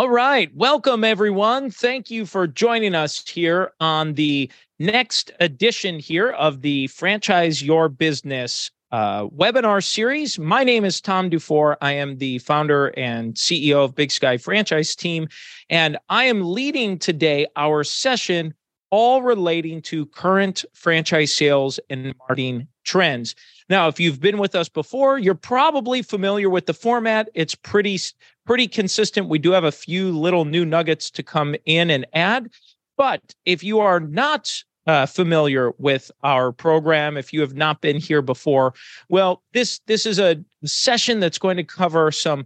All right. Welcome, everyone. Thank you for joining us here on the next edition here of the Franchise Your Business uh, webinar series. My name is Tom DuFore. I am the founder and CEO of Big Sky Franchise Team, and I am leading today our session all relating to current franchise sales and marketing trends. Now, if you've been with us before, you're probably familiar with the format. It's pretty pretty consistent. We do have a few little new nuggets to come in and add. But if you are not uh, familiar with our program, if you have not been here before, well, this this is a session that's going to cover some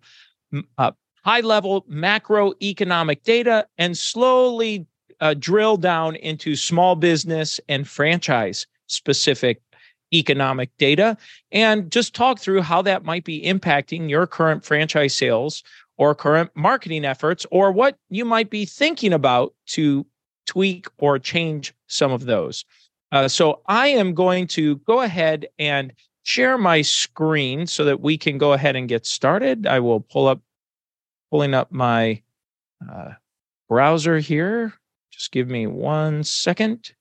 uh, high level macroeconomic data and slowly uh, drill down into small business and franchise specific economic data and just talk through how that might be impacting your current franchise sales or current marketing efforts or what you might be thinking about to tweak or change some of those. Uh, so I am going to go ahead and share my screen so that we can go ahead and get started. I will pull up, pulling up my uh, browser here. Just give me one second.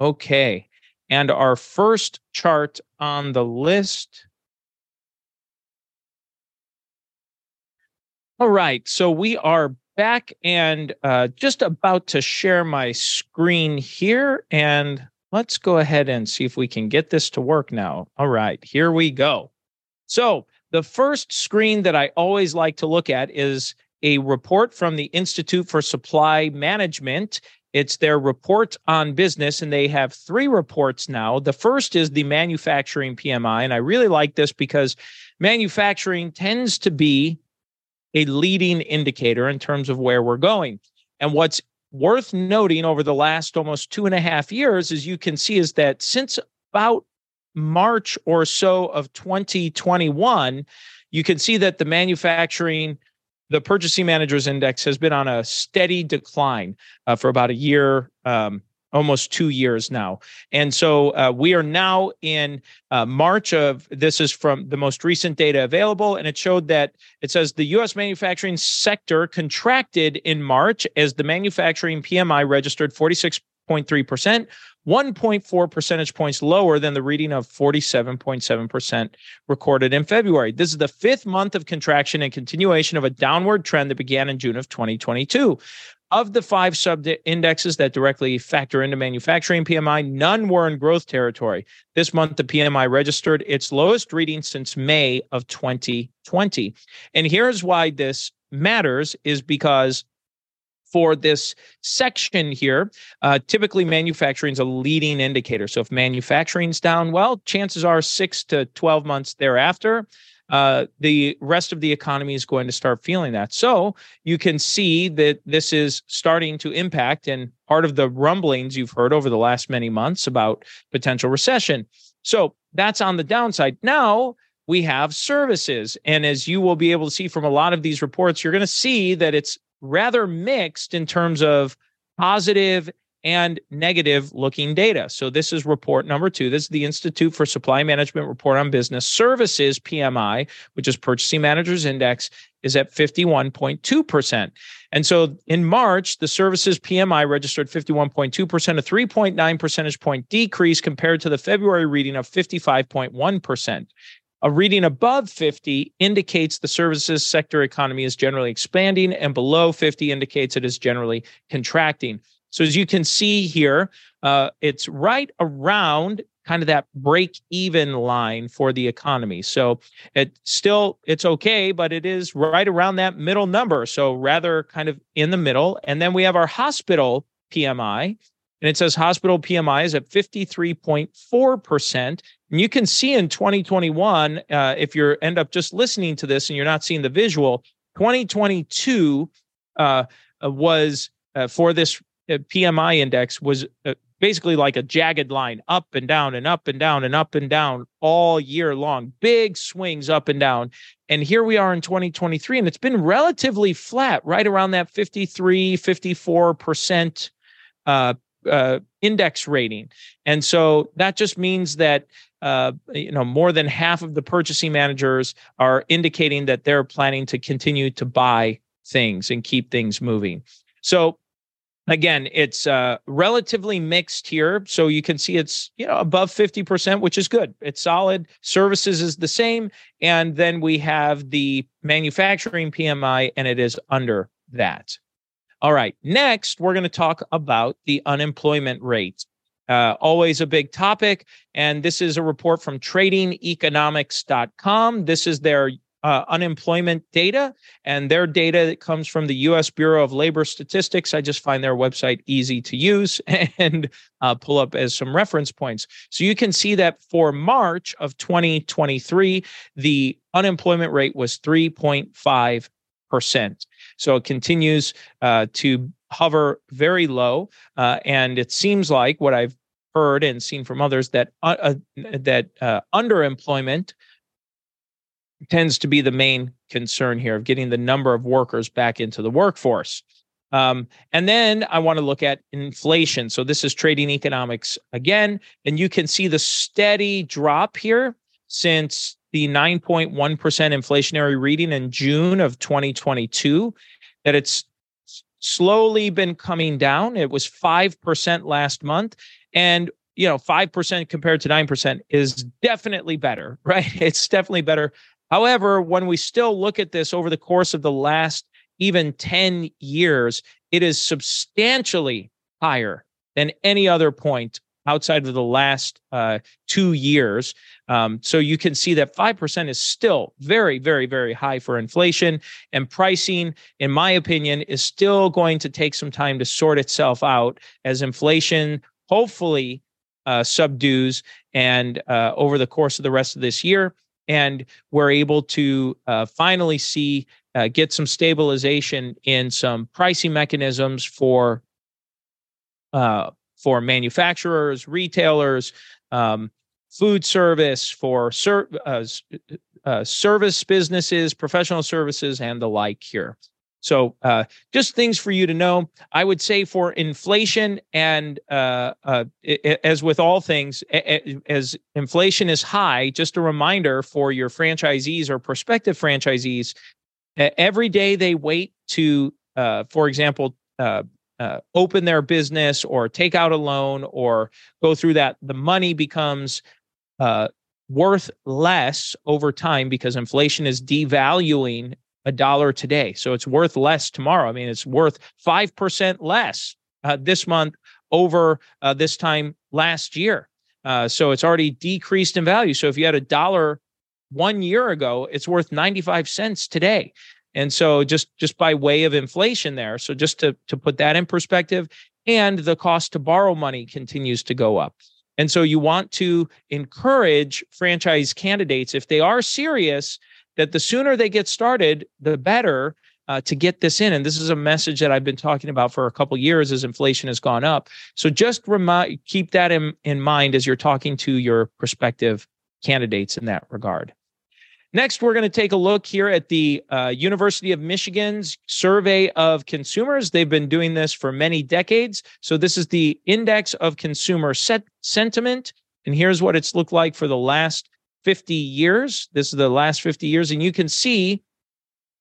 Okay. And our first chart on the list. All right. So we are back and uh, just about to share my screen here. And let's go ahead and see if we can get this to work now. All right. Here we go. So the first screen that I always like to look at is a report from the Institute for Supply Management. It's their report on business, and they have three reports now. The first is the manufacturing PMI, and I really like this because manufacturing tends to be a leading indicator in terms of where we're going. And what's worth noting over the last almost two and a half years, as you can see, is that since about March or so of 2021, you can see that the manufacturing the purchasing managers index has been on a steady decline uh, for about a year um, almost two years now and so uh, we are now in uh, march of this is from the most recent data available and it showed that it says the us manufacturing sector contracted in march as the manufacturing pmi registered 46.3% 1.4 percentage points lower than the reading of 47.7% recorded in February. This is the fifth month of contraction and continuation of a downward trend that began in June of 2022. Of the five sub indexes that directly factor into manufacturing PMI, none were in growth territory. This month, the PMI registered its lowest reading since May of 2020. And here's why this matters is because for this section here, uh, typically manufacturing is a leading indicator. So if manufacturing's down, well, chances are six to 12 months thereafter, uh, the rest of the economy is going to start feeling that. So you can see that this is starting to impact and part of the rumblings you've heard over the last many months about potential recession. So that's on the downside. Now, we have services. And as you will be able to see from a lot of these reports, you're going to see that it's rather mixed in terms of positive and negative looking data. So this is report number 2. This is the Institute for Supply Management Report on Business Services PMI, which is Purchasing Managers Index is at 51.2%. And so in March, the services PMI registered 51.2%, a 3.9 percentage point decrease compared to the February reading of 55.1%. A reading above 50 indicates the services sector economy is generally expanding, and below 50 indicates it is generally contracting. So, as you can see here, uh, it's right around kind of that break even line for the economy. So it still it's okay, but it is right around that middle number. So rather kind of in the middle. And then we have our hospital PMI, and it says hospital PMI is at 53.4%. And you can see in 2021, uh, if you end up just listening to this and you're not seeing the visual, 2022 uh, was uh, for this PMI index was uh, basically like a jagged line up and down and up and down and up and down all year long, big swings up and down. And here we are in 2023, and it's been relatively flat, right around that 53, 54% uh, uh, index rating. And so that just means that uh, you know more than half of the purchasing managers are indicating that they're planning to continue to buy things and keep things moving. So again it's uh, relatively mixed here so you can see it's you know above 50% which is good. It's solid. Services is the same and then we have the manufacturing pmi and it is under that. All right next we're going to talk about the unemployment rate. Uh, always a big topic and this is a report from tradingeconomics.com this is their uh, unemployment data and their data that comes from the US Bureau of Labor Statistics. I just find their website easy to use and uh, pull up as some reference points. So you can see that for March of 2023, the unemployment rate was 3.5%. So it continues uh, to hover very low. Uh, and it seems like what I've heard and seen from others that uh, uh, that underemployment tends to be the main concern here of getting the number of workers back into the workforce. Um, and then I want to look at inflation. So this is trading economics again, and you can see the steady drop here since the 9.1% inflationary reading in June of 2022, that it's slowly been coming down. It was 5% last month. And you know, 5% compared to 9% is definitely better, right? It's definitely better However, when we still look at this over the course of the last even 10 years, it is substantially higher than any other point outside of the last uh, two years. Um, so you can see that 5% is still very, very, very high for inflation. And pricing, in my opinion, is still going to take some time to sort itself out as inflation hopefully uh, subdues and uh, over the course of the rest of this year and we're able to uh, finally see uh, get some stabilization in some pricing mechanisms for uh, for manufacturers, retailers, um, food service, for ser- uh, uh, service businesses, professional services, and the like here. So, uh, just things for you to know. I would say for inflation, and uh, uh, as with all things, as inflation is high, just a reminder for your franchisees or prospective franchisees every day they wait to, uh, for example, uh, uh, open their business or take out a loan or go through that, the money becomes worth less over time because inflation is devaluing a dollar today. So it's worth less tomorrow. I mean, it's worth 5% less uh, this month over uh, this time last year. Uh, so it's already decreased in value. So if you had a dollar one year ago, it's worth 95 cents today. And so just just by way of inflation there. So just to to put that in perspective and the cost to borrow money continues to go up. And so you want to encourage franchise candidates if they are serious that the sooner they get started, the better uh, to get this in. And this is a message that I've been talking about for a couple years as inflation has gone up. So just remind, keep that in, in mind as you're talking to your prospective candidates in that regard. Next, we're going to take a look here at the uh, University of Michigan's survey of consumers. They've been doing this for many decades. So, this is the index of consumer set- sentiment. And here's what it's looked like for the last 50 years. This is the last 50 years. And you can see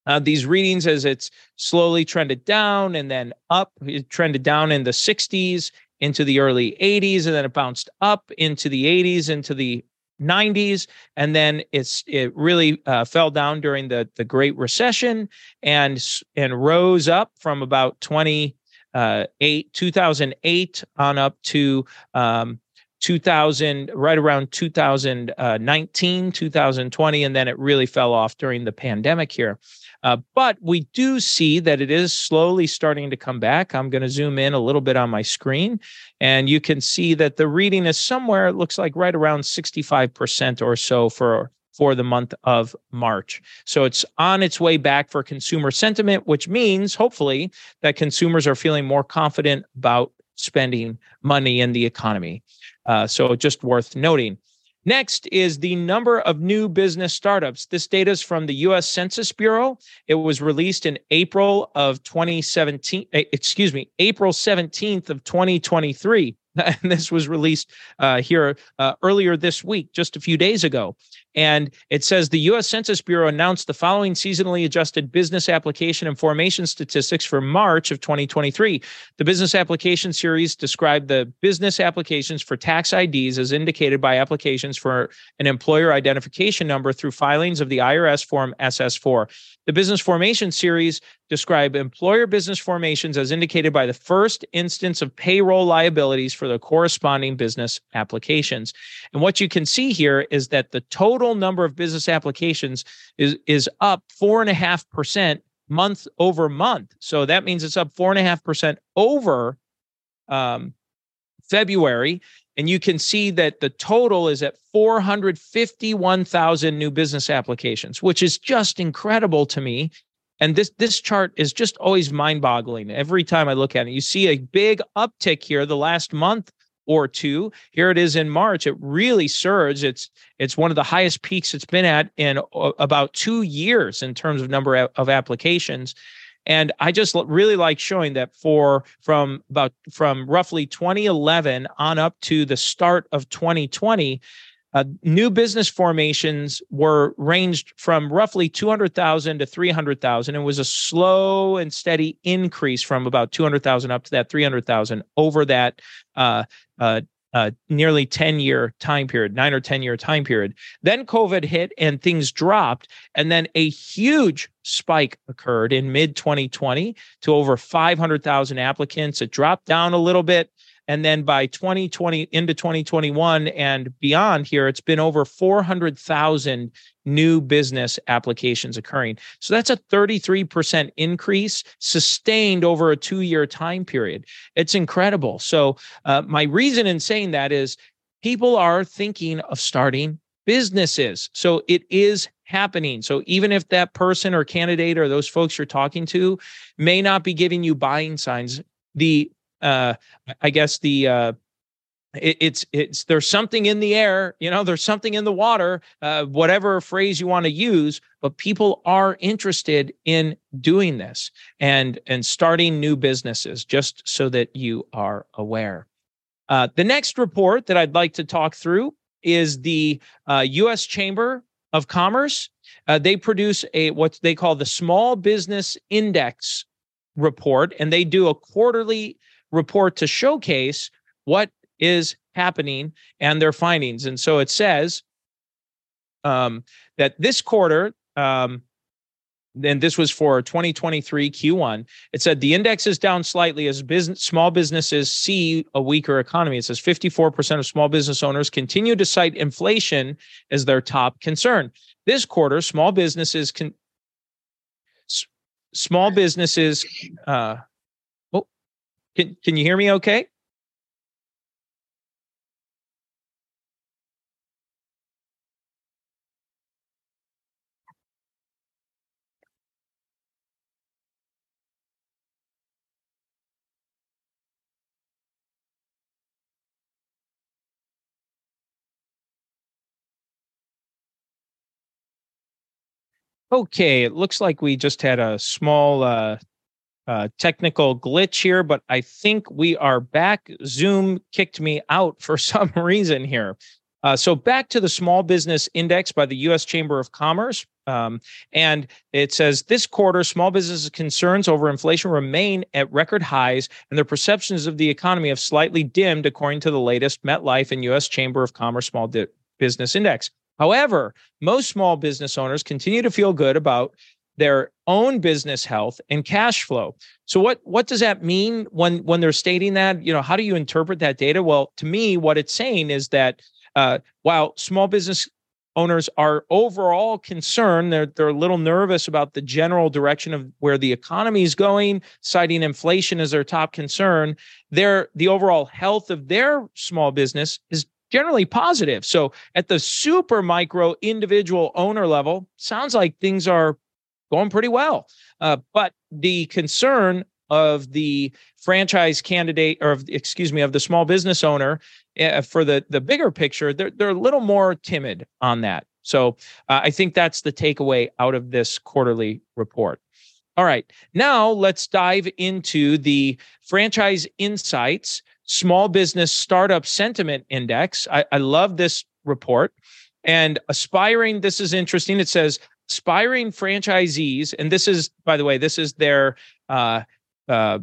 uh, these readings as it's slowly trended down and then up. It trended down in the 60s into the early 80s, and then it bounced up into the 80s, into the 90s, and then it's it really uh, fell down during the the Great Recession and and rose up from about 28 uh, 2008 on up to um, 2000 right around 2019 2020 and then it really fell off during the pandemic here uh, but we do see that it is slowly starting to come back i'm going to zoom in a little bit on my screen and you can see that the reading is somewhere it looks like right around 65% or so for for the month of March. So it's on its way back for consumer sentiment, which means hopefully that consumers are feeling more confident about spending money in the economy. Uh, so just worth noting. Next is the number of new business startups. This data is from the US Census Bureau. It was released in April of 2017, eh, excuse me, April 17th of 2023. And this was released uh, here uh, earlier this week, just a few days ago. And it says the US Census Bureau announced the following seasonally adjusted business application and formation statistics for March of 2023. The business application series described the business applications for tax IDs as indicated by applications for an employer identification number through filings of the IRS Form SS4. The business formation series describe employer business formations as indicated by the first instance of payroll liabilities for the corresponding business applications. And what you can see here is that the total number of business applications is, is up four and a half percent month over month. So that means it's up four and a half percent over um, February. And you can see that the total is at 451,000 new business applications, which is just incredible to me. And this this chart is just always mind-boggling. Every time I look at it, you see a big uptick here the last month or two. Here it is in March. It really surged. It's it's one of the highest peaks it's been at in about 2 years in terms of number of applications. And I just really like showing that for from about from roughly 2011 on up to the start of 2020, uh, new business formations were ranged from roughly 200,000 to 300,000. It was a slow and steady increase from about 200,000 up to that 300,000 over that uh, uh, uh, nearly 10 year time period, nine or 10 year time period. Then COVID hit and things dropped. And then a huge spike occurred in mid 2020 to over 500,000 applicants. It dropped down a little bit. And then by 2020 into 2021 and beyond here, it's been over 400,000 new business applications occurring. So that's a 33% increase sustained over a two year time period. It's incredible. So, uh, my reason in saying that is people are thinking of starting businesses. So, it is happening. So, even if that person or candidate or those folks you're talking to may not be giving you buying signs, the uh, I guess the uh, it, it's it's there's something in the air, you know, there's something in the water, uh, whatever phrase you want to use, but people are interested in doing this and and starting new businesses, just so that you are aware. Uh, the next report that I'd like to talk through is the uh, U.S. Chamber of Commerce. Uh, they produce a what they call the Small Business Index report, and they do a quarterly report to showcase what is happening and their findings. And so it says um, that this quarter, um, and this was for 2023 Q1. It said the index is down slightly as business small businesses see a weaker economy. It says 54% of small business owners continue to cite inflation as their top concern. This quarter, small businesses can small businesses uh, can can you hear me okay? Okay, it looks like we just had a small uh, uh, technical glitch here, but I think we are back. Zoom kicked me out for some reason here. Uh, so back to the small business index by the U.S. Chamber of Commerce. Um, and it says this quarter, small business concerns over inflation remain at record highs, and their perceptions of the economy have slightly dimmed, according to the latest MetLife and U.S. Chamber of Commerce Small Di- Business Index. However, most small business owners continue to feel good about their own business health and cash flow. So what what does that mean when when they're stating that? You know, how do you interpret that data? Well, to me, what it's saying is that uh, while small business owners are overall concerned, they're they're a little nervous about the general direction of where the economy is going, citing inflation as their top concern. Their the overall health of their small business is generally positive. So at the super micro individual owner level, sounds like things are going pretty well. Uh, but the concern of the franchise candidate or of, excuse me of the small business owner uh, for the the bigger picture, they're they're a little more timid on that. So uh, I think that's the takeaway out of this quarterly report. All right, now let's dive into the franchise insights small business startup sentiment index. I, I love this report. And aspiring, this is interesting. It says aspiring franchisees, and this is, by the way, this is their uh, uh,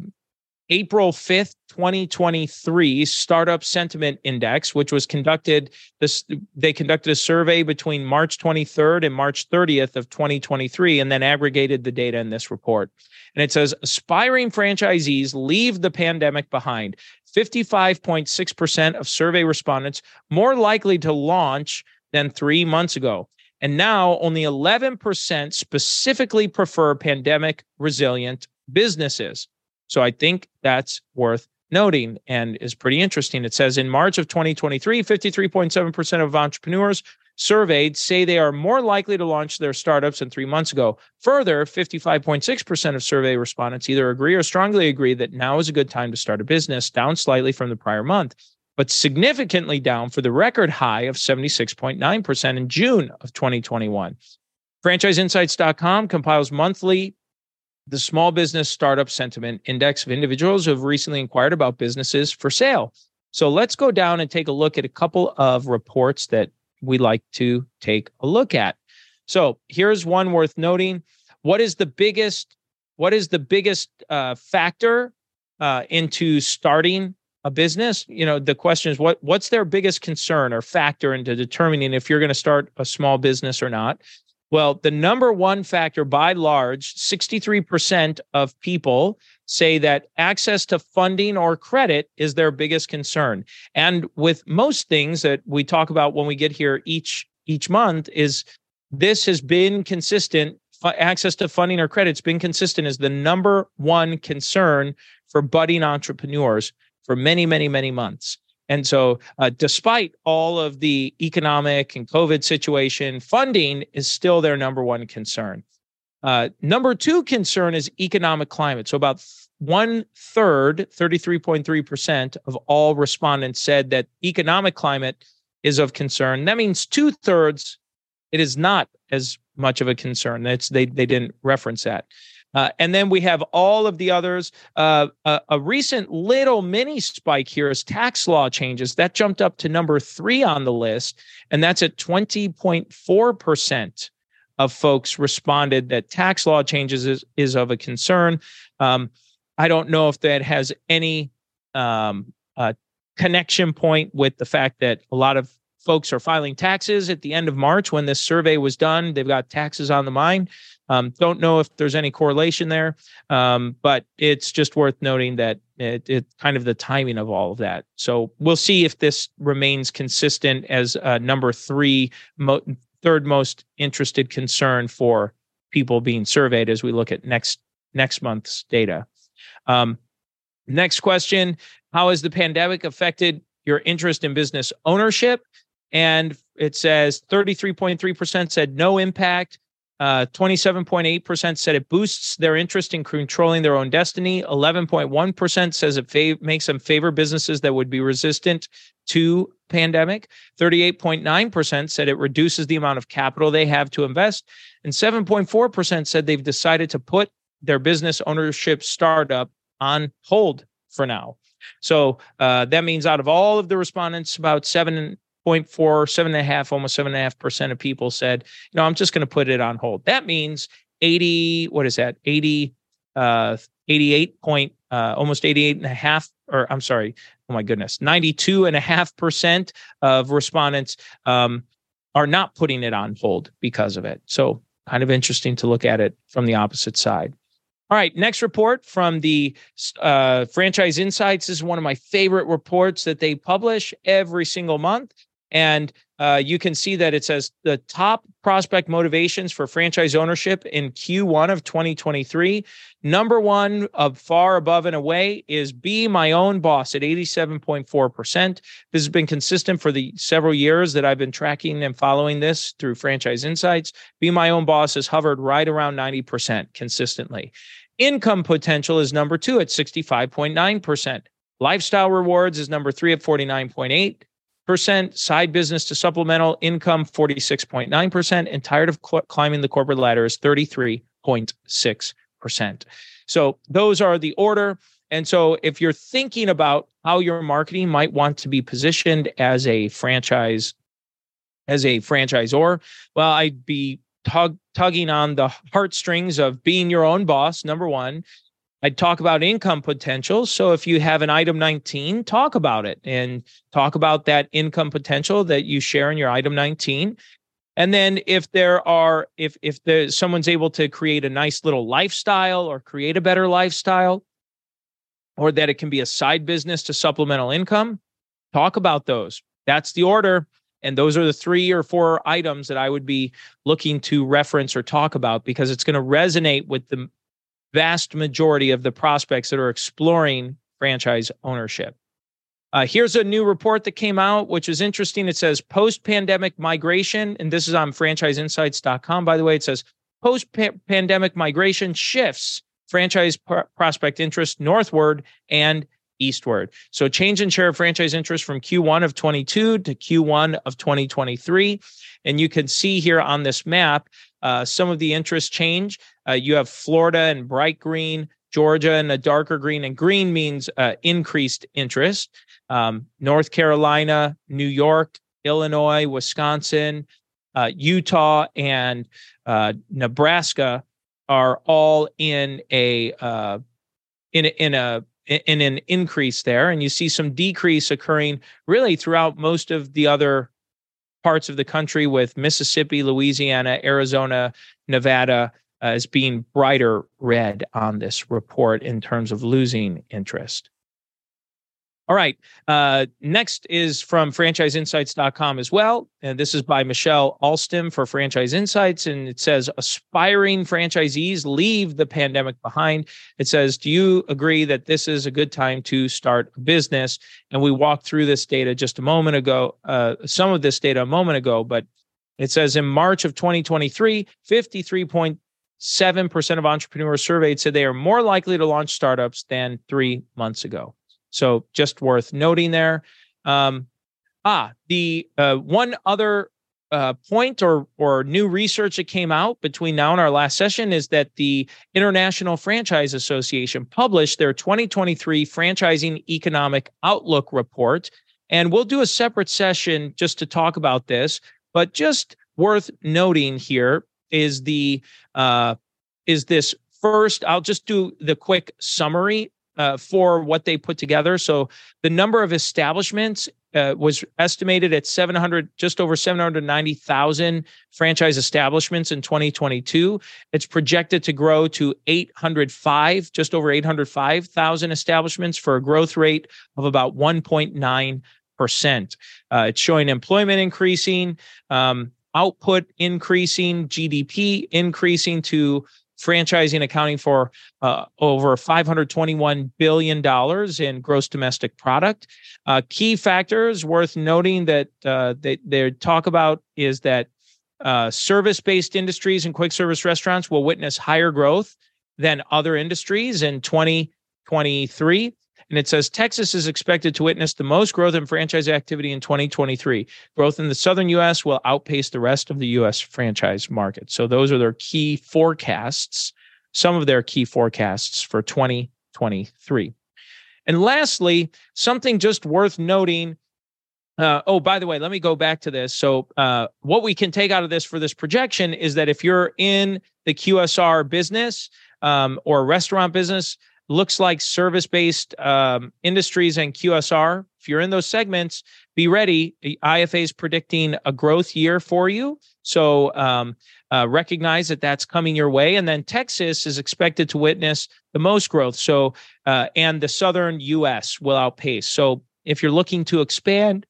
April 5th, 2023 Startup Sentiment Index, which was conducted this they conducted a survey between March 23rd and March 30th of 2023 and then aggregated the data in this report. And it says aspiring franchisees leave the pandemic behind. 55.6% of survey respondents more likely to launch than 3 months ago. And now only 11% specifically prefer pandemic resilient businesses. So I think that's worth noting and is pretty interesting. It says in March of 2023, 53.7% of entrepreneurs surveyed say they are more likely to launch their startups than three months ago. Further, 55.6% of survey respondents either agree or strongly agree that now is a good time to start a business, down slightly from the prior month, but significantly down for the record high of 76.9% in June of 2021. FranchiseInsights.com compiles monthly the Small Business Startup Sentiment Index of individuals who have recently inquired about businesses for sale. So let's go down and take a look at a couple of reports that we like to take a look at. So here's one worth noting. What is the biggest what is the biggest uh, factor uh, into starting a business? You know, the question is what what's their biggest concern or factor into determining if you're going to start a small business or not? Well, the number one factor by large, 63% of people say that access to funding or credit is their biggest concern. And with most things that we talk about when we get here each each month is this has been consistent access to funding or credit's been consistent as the number one concern for budding entrepreneurs for many many many months and so, uh, despite all of the economic and COVID situation, funding is still their number one concern. Uh, number two concern is economic climate. So, about one third, 33.3% of all respondents said that economic climate is of concern. That means two thirds, it is not as much of a concern. That's they they didn't reference that. Uh, and then we have all of the others. Uh, a, a, recent little mini spike here is tax law changes. That jumped up to number three on the list, and that's at 20.4% of folks responded that tax law changes is, is of a concern. Um, I don't know if that has any um, uh, connection point with the fact that a lot of folks are filing taxes at the end of March when this survey was done. They've got taxes on the mind. Um, don't know if there's any correlation there, um, but it's just worth noting that it, it, kind of the timing of all of that. So we'll see if this remains consistent as uh, number three, mo- third most interested concern for people being surveyed as we look at next next month's data. Um, next question: How has the pandemic affected your interest in business ownership? And it says 33.3% said no impact. Uh, 27.8% said it boosts their interest in controlling their own destiny. 11.1% says it fav- makes them favor businesses that would be resistant to pandemic. 38.9% said it reduces the amount of capital they have to invest. And 7.4% said they've decided to put their business ownership startup on hold for now. So uh, that means out of all of the respondents, about seven 0.4, seven and a half, almost seven and a half percent of people said, you know, I'm just going to put it on hold. That means 80, what is that? 80, uh, 88 point, uh, almost 88 and a half, or I'm sorry, oh my goodness, 92 and a half percent of respondents um, are not putting it on hold because of it. So kind of interesting to look at it from the opposite side. All right, next report from the uh, Franchise Insights this is one of my favorite reports that they publish every single month. And uh, you can see that it says the top prospect motivations for franchise ownership in Q1 of 2023. Number one, of far above and away, is be my own boss at 87.4%. This has been consistent for the several years that I've been tracking and following this through Franchise Insights. Be my own boss has hovered right around 90% consistently. Income potential is number two at 65.9%. Lifestyle rewards is number three at 49.8%. Side business to supplemental income, 46.9%. And tired of cl- climbing the corporate ladder is 33.6%. So those are the order. And so if you're thinking about how your marketing might want to be positioned as a franchise, as a franchisor, well, I'd be tug, tugging on the heartstrings of being your own boss, number one. I'd talk about income potential. So if you have an item 19, talk about it and talk about that income potential that you share in your item 19. And then if there are if if there's someone's able to create a nice little lifestyle or create a better lifestyle, or that it can be a side business to supplemental income, talk about those. That's the order. And those are the three or four items that I would be looking to reference or talk about because it's going to resonate with the vast majority of the prospects that are exploring franchise ownership. Uh, here's a new report that came out, which is interesting. It says post pandemic migration, and this is on franchiseinsights.com, by the way. It says post pandemic migration shifts franchise pr- prospect interest northward and eastward. So change in share of franchise interest from Q1 of 22 to Q1 of 2023. And you can see here on this map uh, some of the interest change. Uh, you have Florida and bright green, Georgia and a darker green, and green means uh, increased interest. Um, North Carolina, New York, Illinois, Wisconsin, uh, Utah, and uh, Nebraska are all in a in in a in an increase there, and you see some decrease occurring really throughout most of the other parts of the country, with Mississippi, Louisiana, Arizona, Nevada uh, as being brighter red on this report in terms of losing interest. All right. Uh, next is from franchiseinsights.com as well. And this is by Michelle Alston for Franchise Insights. And it says aspiring franchisees leave the pandemic behind. It says, Do you agree that this is a good time to start a business? And we walked through this data just a moment ago, uh, some of this data a moment ago, but it says in March of 2023, 53.7% of entrepreneurs surveyed said they are more likely to launch startups than three months ago. So just worth noting there. Um, ah, the uh, one other uh, point or or new research that came out between now and our last session is that the International Franchise Association published their 2023 Franchising Economic Outlook report, and we'll do a separate session just to talk about this. But just worth noting here is the uh, is this first. I'll just do the quick summary uh, for what they put together. So the number of establishments uh, was estimated at 700, just over 790,000 franchise establishments in 2022. It's projected to grow to 805, just over 805,000 establishments for a growth rate of about 1.9 percent. Uh, it's showing employment increasing, um, output increasing, GDP increasing to franchising accounting for uh, over $521 billion in gross domestic product. Uh, key factors worth noting that uh, they, they talk about is that uh, service based industries and quick service restaurants will witness higher growth than other industries in 2023. And it says Texas is expected to witness the most growth in franchise activity in 2023. Growth in the southern U.S. will outpace the rest of the U.S. franchise market. So those are their key forecasts, some of their key forecasts for 2023. And lastly, something just worth noting. Uh, oh, by the way, let me go back to this. So, uh, what we can take out of this for this projection is that if you're in the QSR business um, or restaurant business, looks like service based um, industries and QSR. If you're in those segments, be ready. The IFA is predicting a growth year for you. So um, uh, recognize that that's coming your way. And then Texas is expected to witness the most growth. So, uh, and the southern US will outpace. So, if you're looking to expand,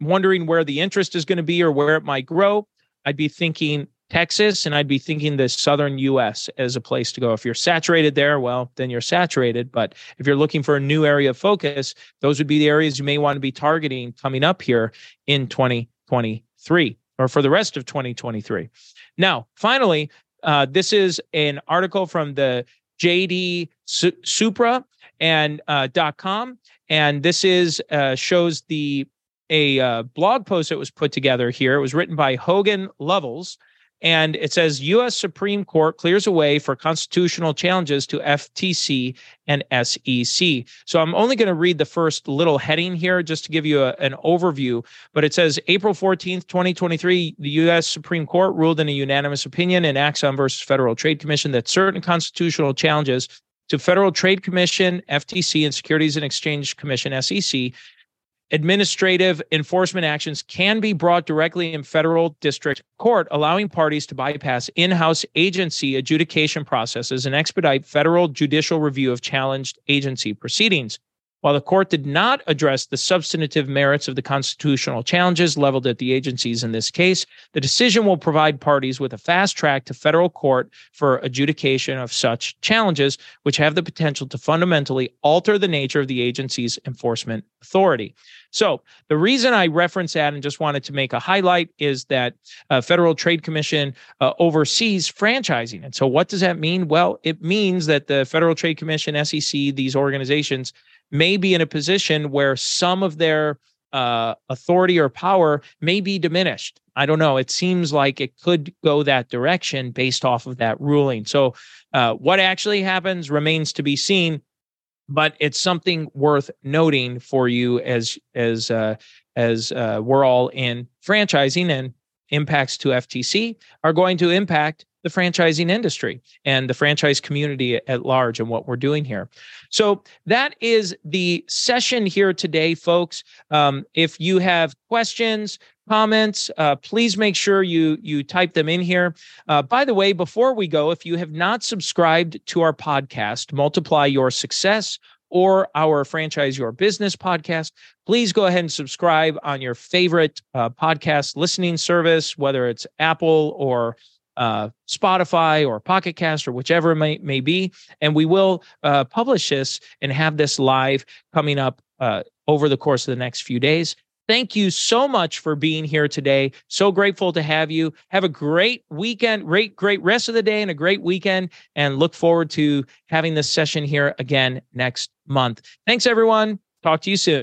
wondering where the interest is going to be or where it might grow, I'd be thinking Texas, and I'd be thinking the southern US as a place to go. If you're saturated there, well, then you're saturated. But if you're looking for a new area of focus, those would be the areas you may want to be targeting coming up here in 2023 or for the rest of 2023. Now, finally, uh, this is an article from the JD Supra and uh, .com. And this is uh, shows the a uh, blog post that was put together here. It was written by Hogan Lovells, and it says U.S. Supreme Court clears a way for constitutional challenges to FTC and SEC. So I'm only going to read the first little heading here just to give you a, an overview. But it says April 14th, 2023, the U.S. Supreme Court ruled in a unanimous opinion in Axon versus Federal Trade Commission that certain constitutional challenges to Federal Trade Commission, FTC, and Securities and Exchange Commission, SEC, administrative enforcement actions can be brought directly in federal district court, allowing parties to bypass in house agency adjudication processes and expedite federal judicial review of challenged agency proceedings. While the court did not address the substantive merits of the constitutional challenges leveled at the agencies in this case, the decision will provide parties with a fast track to federal court for adjudication of such challenges, which have the potential to fundamentally alter the nature of the agency's enforcement authority. So, the reason I reference that and just wanted to make a highlight is that uh, Federal Trade Commission uh, oversees franchising. And so, what does that mean? Well, it means that the Federal Trade Commission, SEC, these organizations may be in a position where some of their uh, authority or power may be diminished. I don't know. It seems like it could go that direction based off of that ruling. So, uh, what actually happens remains to be seen, but it's something worth noting for you as as uh, as uh, we're all in franchising and impacts to FTC are going to impact the franchising industry and the franchise community at large and what we're doing here. So that is the session here today, folks. Um, if you have questions, comments, uh, please make sure you you type them in here. Uh, by the way, before we go, if you have not subscribed to our podcast, Multiply Your Success or our Franchise Your Business podcast, please go ahead and subscribe on your favorite uh, podcast listening service, whether it's Apple or uh, Spotify or Pocket Cast or whichever it may, may be. And we will uh, publish this and have this live coming up uh, over the course of the next few days. Thank you so much for being here today. So grateful to have you. Have a great weekend, great, great rest of the day and a great weekend. And look forward to having this session here again next month. Thanks, everyone. Talk to you soon.